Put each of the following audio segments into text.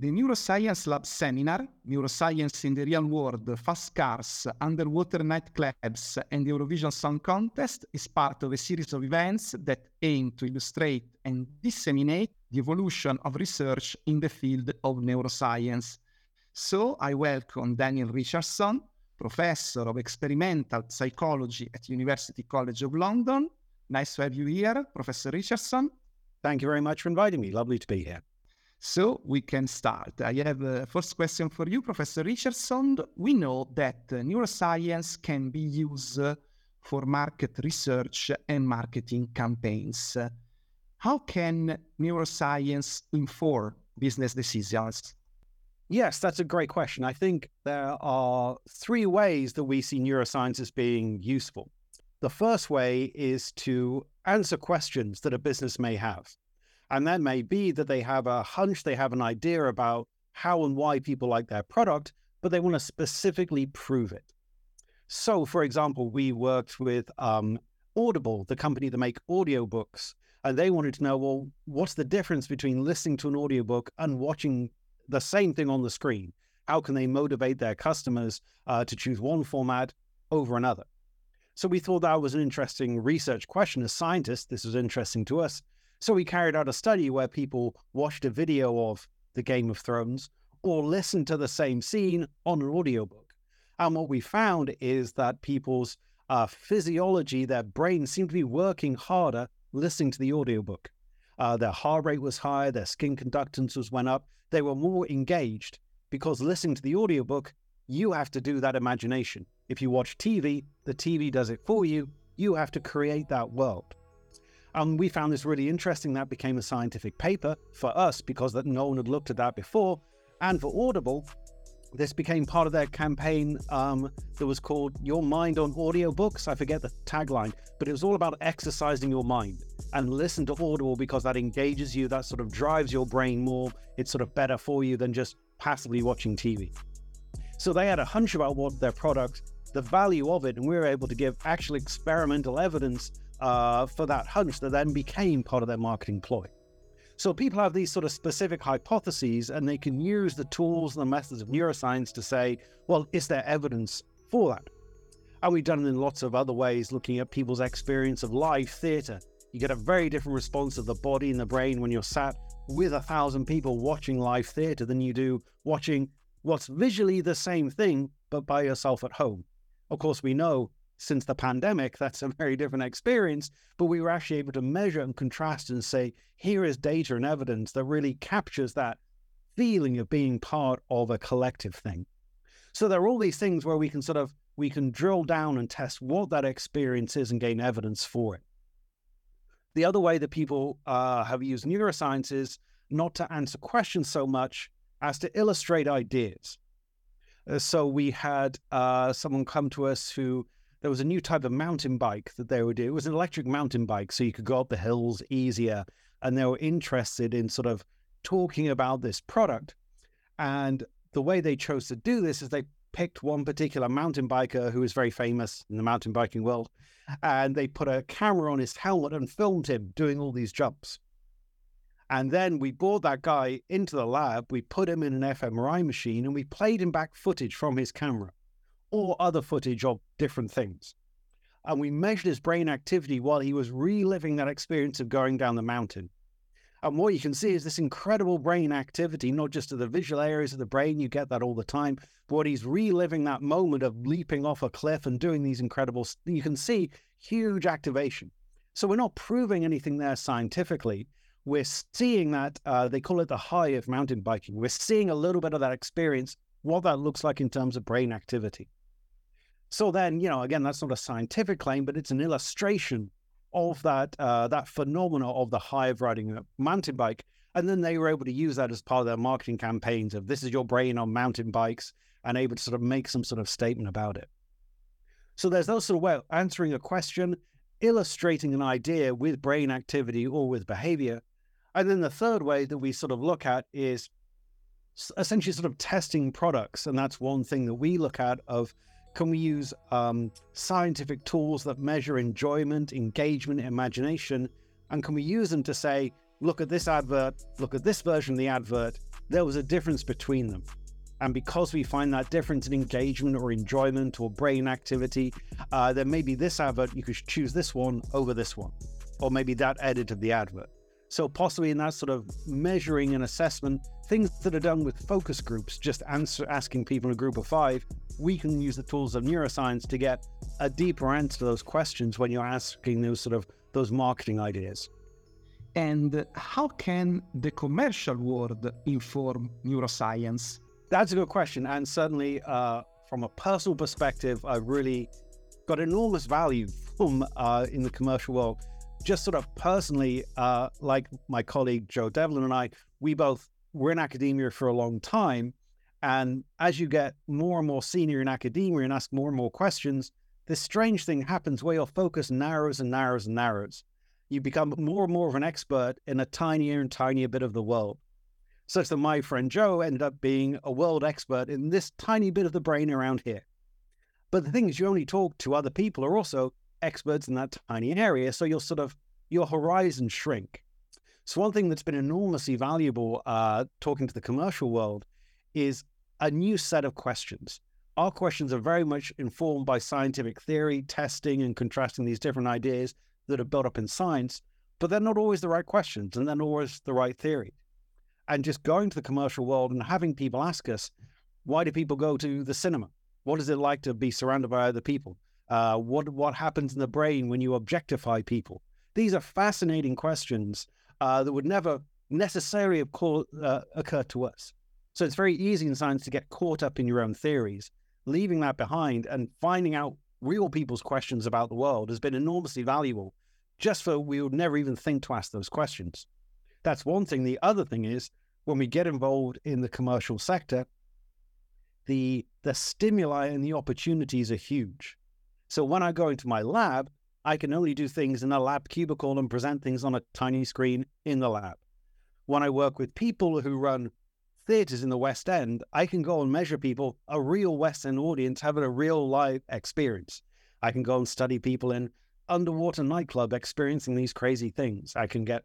The Neuroscience Lab seminar, Neuroscience in the Real World, Fast Cars, Underwater Nightclubs, and the Eurovision Song Contest is part of a series of events that aim to illustrate and disseminate the evolution of research in the field of neuroscience. So I welcome Daniel Richardson, Professor of Experimental Psychology at University College of London. Nice to have you here, Professor Richardson. Thank you very much for inviting me. Lovely to be here. So we can start. I have a first question for you, Professor Richardson. We know that uh, neuroscience can be used uh, for market research and marketing campaigns. How can neuroscience inform business decisions? Yes, that's a great question. I think there are three ways that we see neuroscience as being useful. The first way is to answer questions that a business may have. And that may be that they have a hunch, they have an idea about how and why people like their product, but they want to specifically prove it. So, for example, we worked with um, Audible, the company that make audiobooks, and they wanted to know, well, what's the difference between listening to an audiobook and watching the same thing on the screen? How can they motivate their customers uh, to choose one format over another? So we thought that was an interesting research question. As scientists, this was interesting to us. So we carried out a study where people watched a video of the Game of Thrones or listened to the same scene on an audiobook. And what we found is that people's uh, physiology, their brains seemed to be working harder listening to the audiobook. Uh, their heart rate was higher, their skin conductances went up, they were more engaged because listening to the audiobook, you have to do that imagination. If you watch TV, the TV does it for you, you have to create that world. And we found this really interesting. That became a scientific paper for us because that no one had looked at that before. And for Audible, this became part of their campaign um, that was called Your Mind on Audiobooks. I forget the tagline, but it was all about exercising your mind and listen to Audible because that engages you, that sort of drives your brain more. It's sort of better for you than just passively watching TV. So they had a hunch about what their product, the value of it, and we were able to give actual experimental evidence uh, for that hunch that then became part of their marketing ploy. So people have these sort of specific hypotheses and they can use the tools and the methods of neuroscience to say, well, is there evidence for that? And we've done it in lots of other ways, looking at people's experience of live theatre. You get a very different response of the body and the brain when you're sat with a thousand people watching live theatre than you do watching what's visually the same thing, but by yourself at home. Of course, we know since the pandemic, that's a very different experience. But we were actually able to measure and contrast and say, here is data and evidence that really captures that feeling of being part of a collective thing. So there are all these things where we can sort of we can drill down and test what that experience is and gain evidence for it. The other way that people uh, have used neuroscience is not to answer questions so much as to illustrate ideas. Uh, so we had uh, someone come to us who there was a new type of mountain bike that they would do. It was an electric mountain bike, so you could go up the hills easier. And they were interested in sort of talking about this product. And the way they chose to do this is they picked one particular mountain biker who is very famous in the mountain biking world, and they put a camera on his helmet and filmed him doing all these jumps. And then we brought that guy into the lab, we put him in an fMRI machine, and we played him back footage from his camera or other footage of different things. And we measured his brain activity while he was reliving that experience of going down the mountain. And what you can see is this incredible brain activity, not just to the visual areas of the brain, you get that all the time, but he's reliving that moment of leaping off a cliff and doing these incredible, you can see huge activation. So we're not proving anything there scientifically. We're seeing that, uh, they call it the high of mountain biking. We're seeing a little bit of that experience, what that looks like in terms of brain activity. So then, you know, again, that's not a scientific claim, but it's an illustration of that uh, that phenomena of the high of riding a mountain bike. And then they were able to use that as part of their marketing campaigns of this is your brain on mountain bikes and able to sort of make some sort of statement about it. So there's those sort of way of answering a question, illustrating an idea with brain activity or with behavior. And then the third way that we sort of look at is essentially sort of testing products. And that's one thing that we look at of can we use um, scientific tools that measure enjoyment, engagement, imagination, and can we use them to say, look at this advert, look at this version of the advert, there was a difference between them. And because we find that difference in engagement or enjoyment or brain activity, uh, then maybe this advert, you could choose this one over this one, or maybe that edit of the advert. So, possibly in that sort of measuring and assessment, things that are done with focus groups, just answer, asking people in a group of five, we can use the tools of neuroscience to get a deeper answer to those questions when you're asking those sort of those marketing ideas. And how can the commercial world inform neuroscience? That's a good question. And certainly, uh, from a personal perspective, I've really got enormous value from uh, in the commercial world. Just sort of personally, uh, like my colleague Joe Devlin and I, we both were in academia for a long time. And as you get more and more senior in academia and ask more and more questions, this strange thing happens where your focus narrows and narrows and narrows. You become more and more of an expert in a tinier and tinier bit of the world such that my friend Joe ended up being a world expert in this tiny bit of the brain around here. But the thing is, you only talk to other people are also experts in that tiny area, so you'll sort of your horizon shrink. So one thing that's been enormously valuable uh, talking to the commercial world is a new set of questions. Our questions are very much informed by scientific theory, testing, and contrasting these different ideas that are built up in science, but they're not always the right questions and they're not always the right theory and just going to the commercial world and having people ask us, why do people go to the cinema? What is it like to be surrounded by other people? Uh, what what happens in the brain when you objectify people? These are fascinating questions uh, that would never necessarily call, uh, occurred to us. So it's very easy in science to get caught up in your own theories. Leaving that behind and finding out real people's questions about the world has been enormously valuable. Just for we would never even think to ask those questions. That's one thing. The other thing is when we get involved in the commercial sector, the the stimuli and the opportunities are huge. So when I go into my lab, I can only do things in a lab cubicle and present things on a tiny screen in the lab. When I work with people who run theaters in the West End, I can go and measure people, a real West End audience having a real live experience. I can go and study people in underwater nightclub experiencing these crazy things. I can get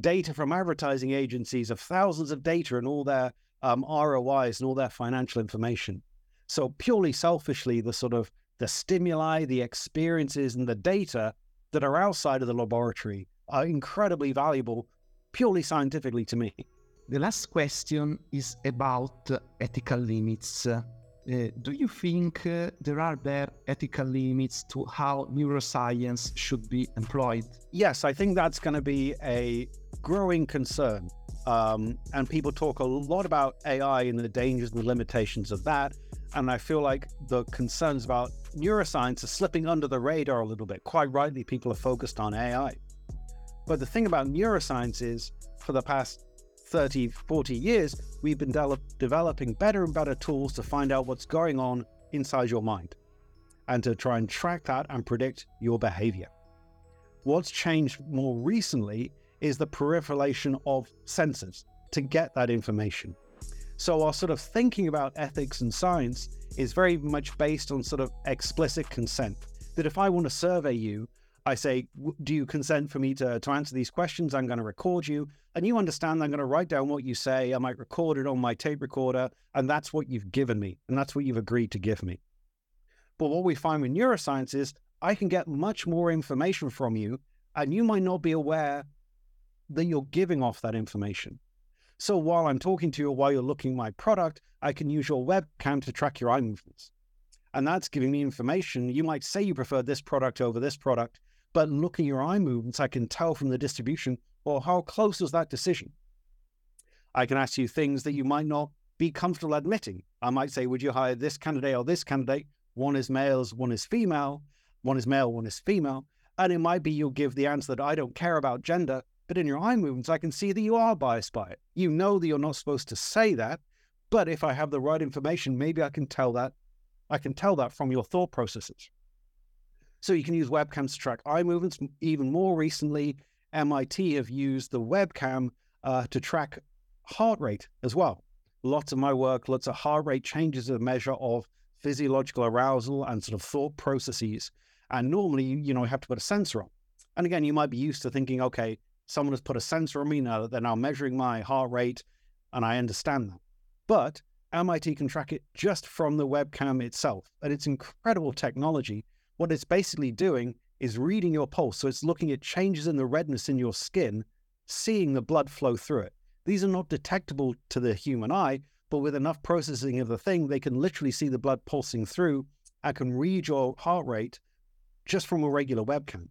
data from advertising agencies of thousands of data and all their um, ROIs and all their financial information. So purely selfishly, the sort of the stimuli, the experiences, and the data that are outside of the laboratory are incredibly valuable, purely scientifically to me. The last question is about ethical limits. Uh, do you think uh, there are there ethical limits to how neuroscience should be employed? Yes, I think that's going to be a growing concern. Um, and people talk a lot about AI and the dangers and the limitations of that. And I feel like the concerns about neuroscience are slipping under the radar a little bit. Quite rightly, people are focused on AI. But the thing about neuroscience is, for the past 30, 40 years, we've been de- developing better and better tools to find out what's going on inside your mind and to try and track that and predict your behavior. What's changed more recently is the proliferation of sensors to get that information. So, our sort of thinking about ethics and science is very much based on sort of explicit consent. That if I want to survey you, I say, Do you consent for me to, to answer these questions? I'm going to record you. And you understand I'm going to write down what you say. I might record it on my tape recorder. And that's what you've given me. And that's what you've agreed to give me. But what we find with neuroscience is I can get much more information from you. And you might not be aware that you're giving off that information. So while I'm talking to you, while you're looking my product, I can use your webcam to track your eye movements. And that's giving me information. You might say you prefer this product over this product, but looking at your eye movements, I can tell from the distribution, or how close was that decision? I can ask you things that you might not be comfortable admitting. I might say, would you hire this candidate or this candidate? One is males, one is female, one is male, one is female. And it might be you'll give the answer that I don't care about gender, but in your eye movements, I can see that you are biased by it. You know that you're not supposed to say that, but if I have the right information, maybe I can tell that. I can tell that from your thought processes. So you can use webcams to track eye movements. Even more recently, MIT have used the webcam uh, to track heart rate as well. Lots of my work, lots of heart rate changes as a measure of physiological arousal and sort of thought processes. And normally, you know, you have to put a sensor on. And again, you might be used to thinking, okay, someone has put a sensor on me now, that they're now measuring my heart rate, and I understand that. But MIT can track it just from the webcam itself. And it's incredible technology what it's basically doing is reading your pulse. So it's looking at changes in the redness in your skin, seeing the blood flow through it. These are not detectable to the human eye, but with enough processing of the thing, they can literally see the blood pulsing through and can read your heart rate just from a regular webcam.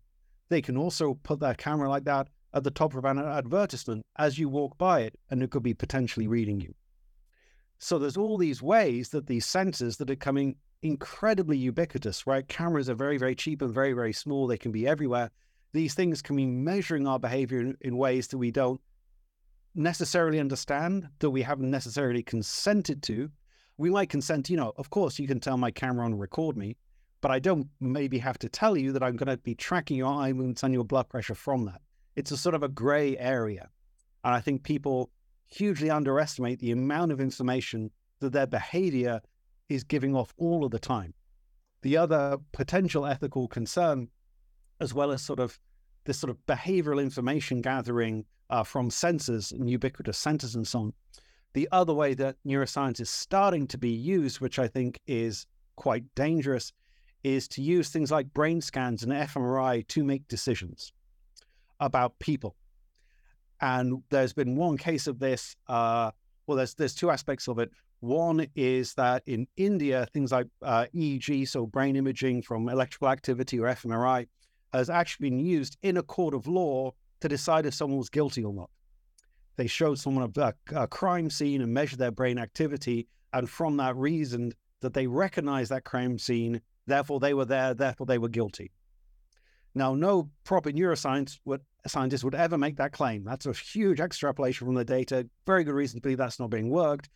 They can also put that camera like that at the top of an advertisement as you walk by it, and it could be potentially reading you. So there's all these ways that these sensors that are coming incredibly ubiquitous, right? Cameras are very, very cheap and very, very small. They can be everywhere. These things can be measuring our behavior in, in ways that we don't necessarily understand, that we haven't necessarily consented to. We might consent, you know, of course, you can tell my camera on record me, but I don't maybe have to tell you that I'm going to be tracking your eye movements and your blood pressure from that. It's a sort of a gray area. And I think people hugely underestimate the amount of information that their behavior is giving off all of the time. The other potential ethical concern, as well as sort of this sort of behavioral information gathering uh, from sensors and ubiquitous sensors and so on. The other way that neuroscience is starting to be used, which I think is quite dangerous, is to use things like brain scans and fMRI to make decisions about people. And there's been one case of this. Uh, well, there's there's two aspects of it. One is that in India, things like uh, EEG, so brain imaging from electrical activity or fMRI, has actually been used in a court of law to decide if someone was guilty or not. They showed someone a, a crime scene and measured their brain activity, and from that reasoned that they recognized that crime scene, therefore they were there, therefore they were guilty. Now, no proper neuroscience would, scientist would ever make that claim. That's a huge extrapolation from the data. Very good reason to believe that's not being worked.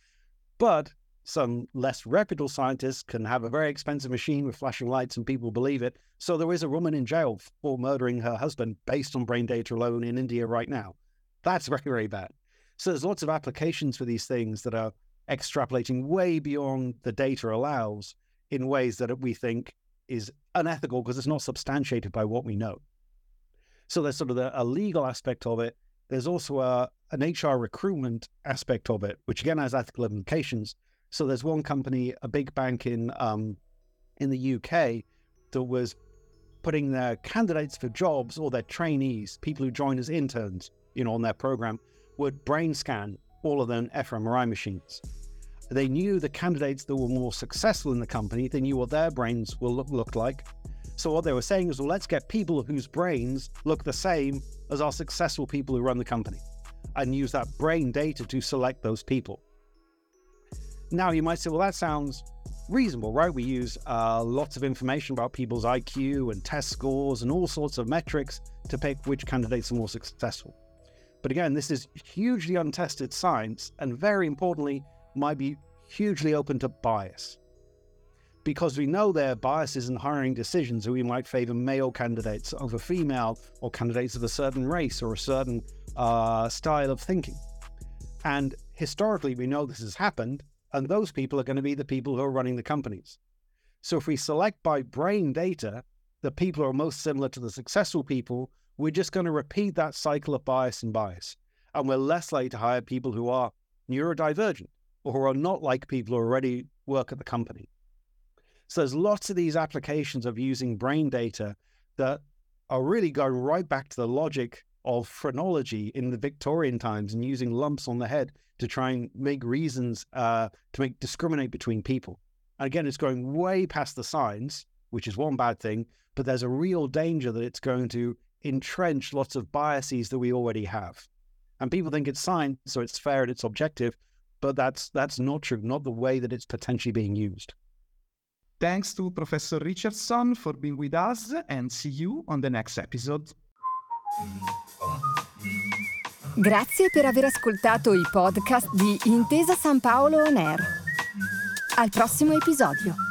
But some less reputable scientists can have a very expensive machine with flashing lights and people believe it. So there is a woman in jail for murdering her husband based on brain data alone in India right now. That's very, very bad. So there's lots of applications for these things that are extrapolating way beyond the data allows in ways that we think is unethical because it's not substantiated by what we know. So there's sort of the, a legal aspect of it. There's also a, an HR recruitment aspect of it, which again has ethical implications. So there's one company, a big bank in um, in the UK, that was putting their candidates for jobs or their trainees, people who join as interns, you know, on their program, would brain scan all of them fMRI machines. They knew the candidates that were more successful in the company. They knew what their brains will look, look like. So what they were saying is, well, let's get people whose brains look the same as our successful people who run the company and use that brain data to select those people. Now, you might say, well, that sounds reasonable, right? We use uh, lots of information about people's IQ and test scores and all sorts of metrics to pick which candidates are more successful. But again, this is hugely untested science and very importantly, might be hugely open to bias because we know there are biases in hiring decisions and we might favor male candidates over female or candidates of a certain race or a certain uh, style of thinking. And historically, we know this has happened, and those people are going to be the people who are running the companies. So if we select by brain data the people who are most similar to the successful people, we're just going to repeat that cycle of bias and bias. And we're less likely to hire people who are neurodivergent or who are not like people who already work at the company. So there's lots of these applications of using brain data that are really going right back to the logic of phrenology in the Victorian times and using lumps on the head to try and make reasons uh, to make discriminate between people. And again, it's going way past the science, which is one bad thing, but there's a real danger that it's going to entrench lots of biases that we already have. And people think it's science, so it's fair and it's objective, but that's that's not true, not the way that it's potentially being used. Thanks to Professor Richardson for being with us and see you on the next episode. Grazie per aver ascoltato i podcast di Intesa San Paolo On Air. Al prossimo episodio.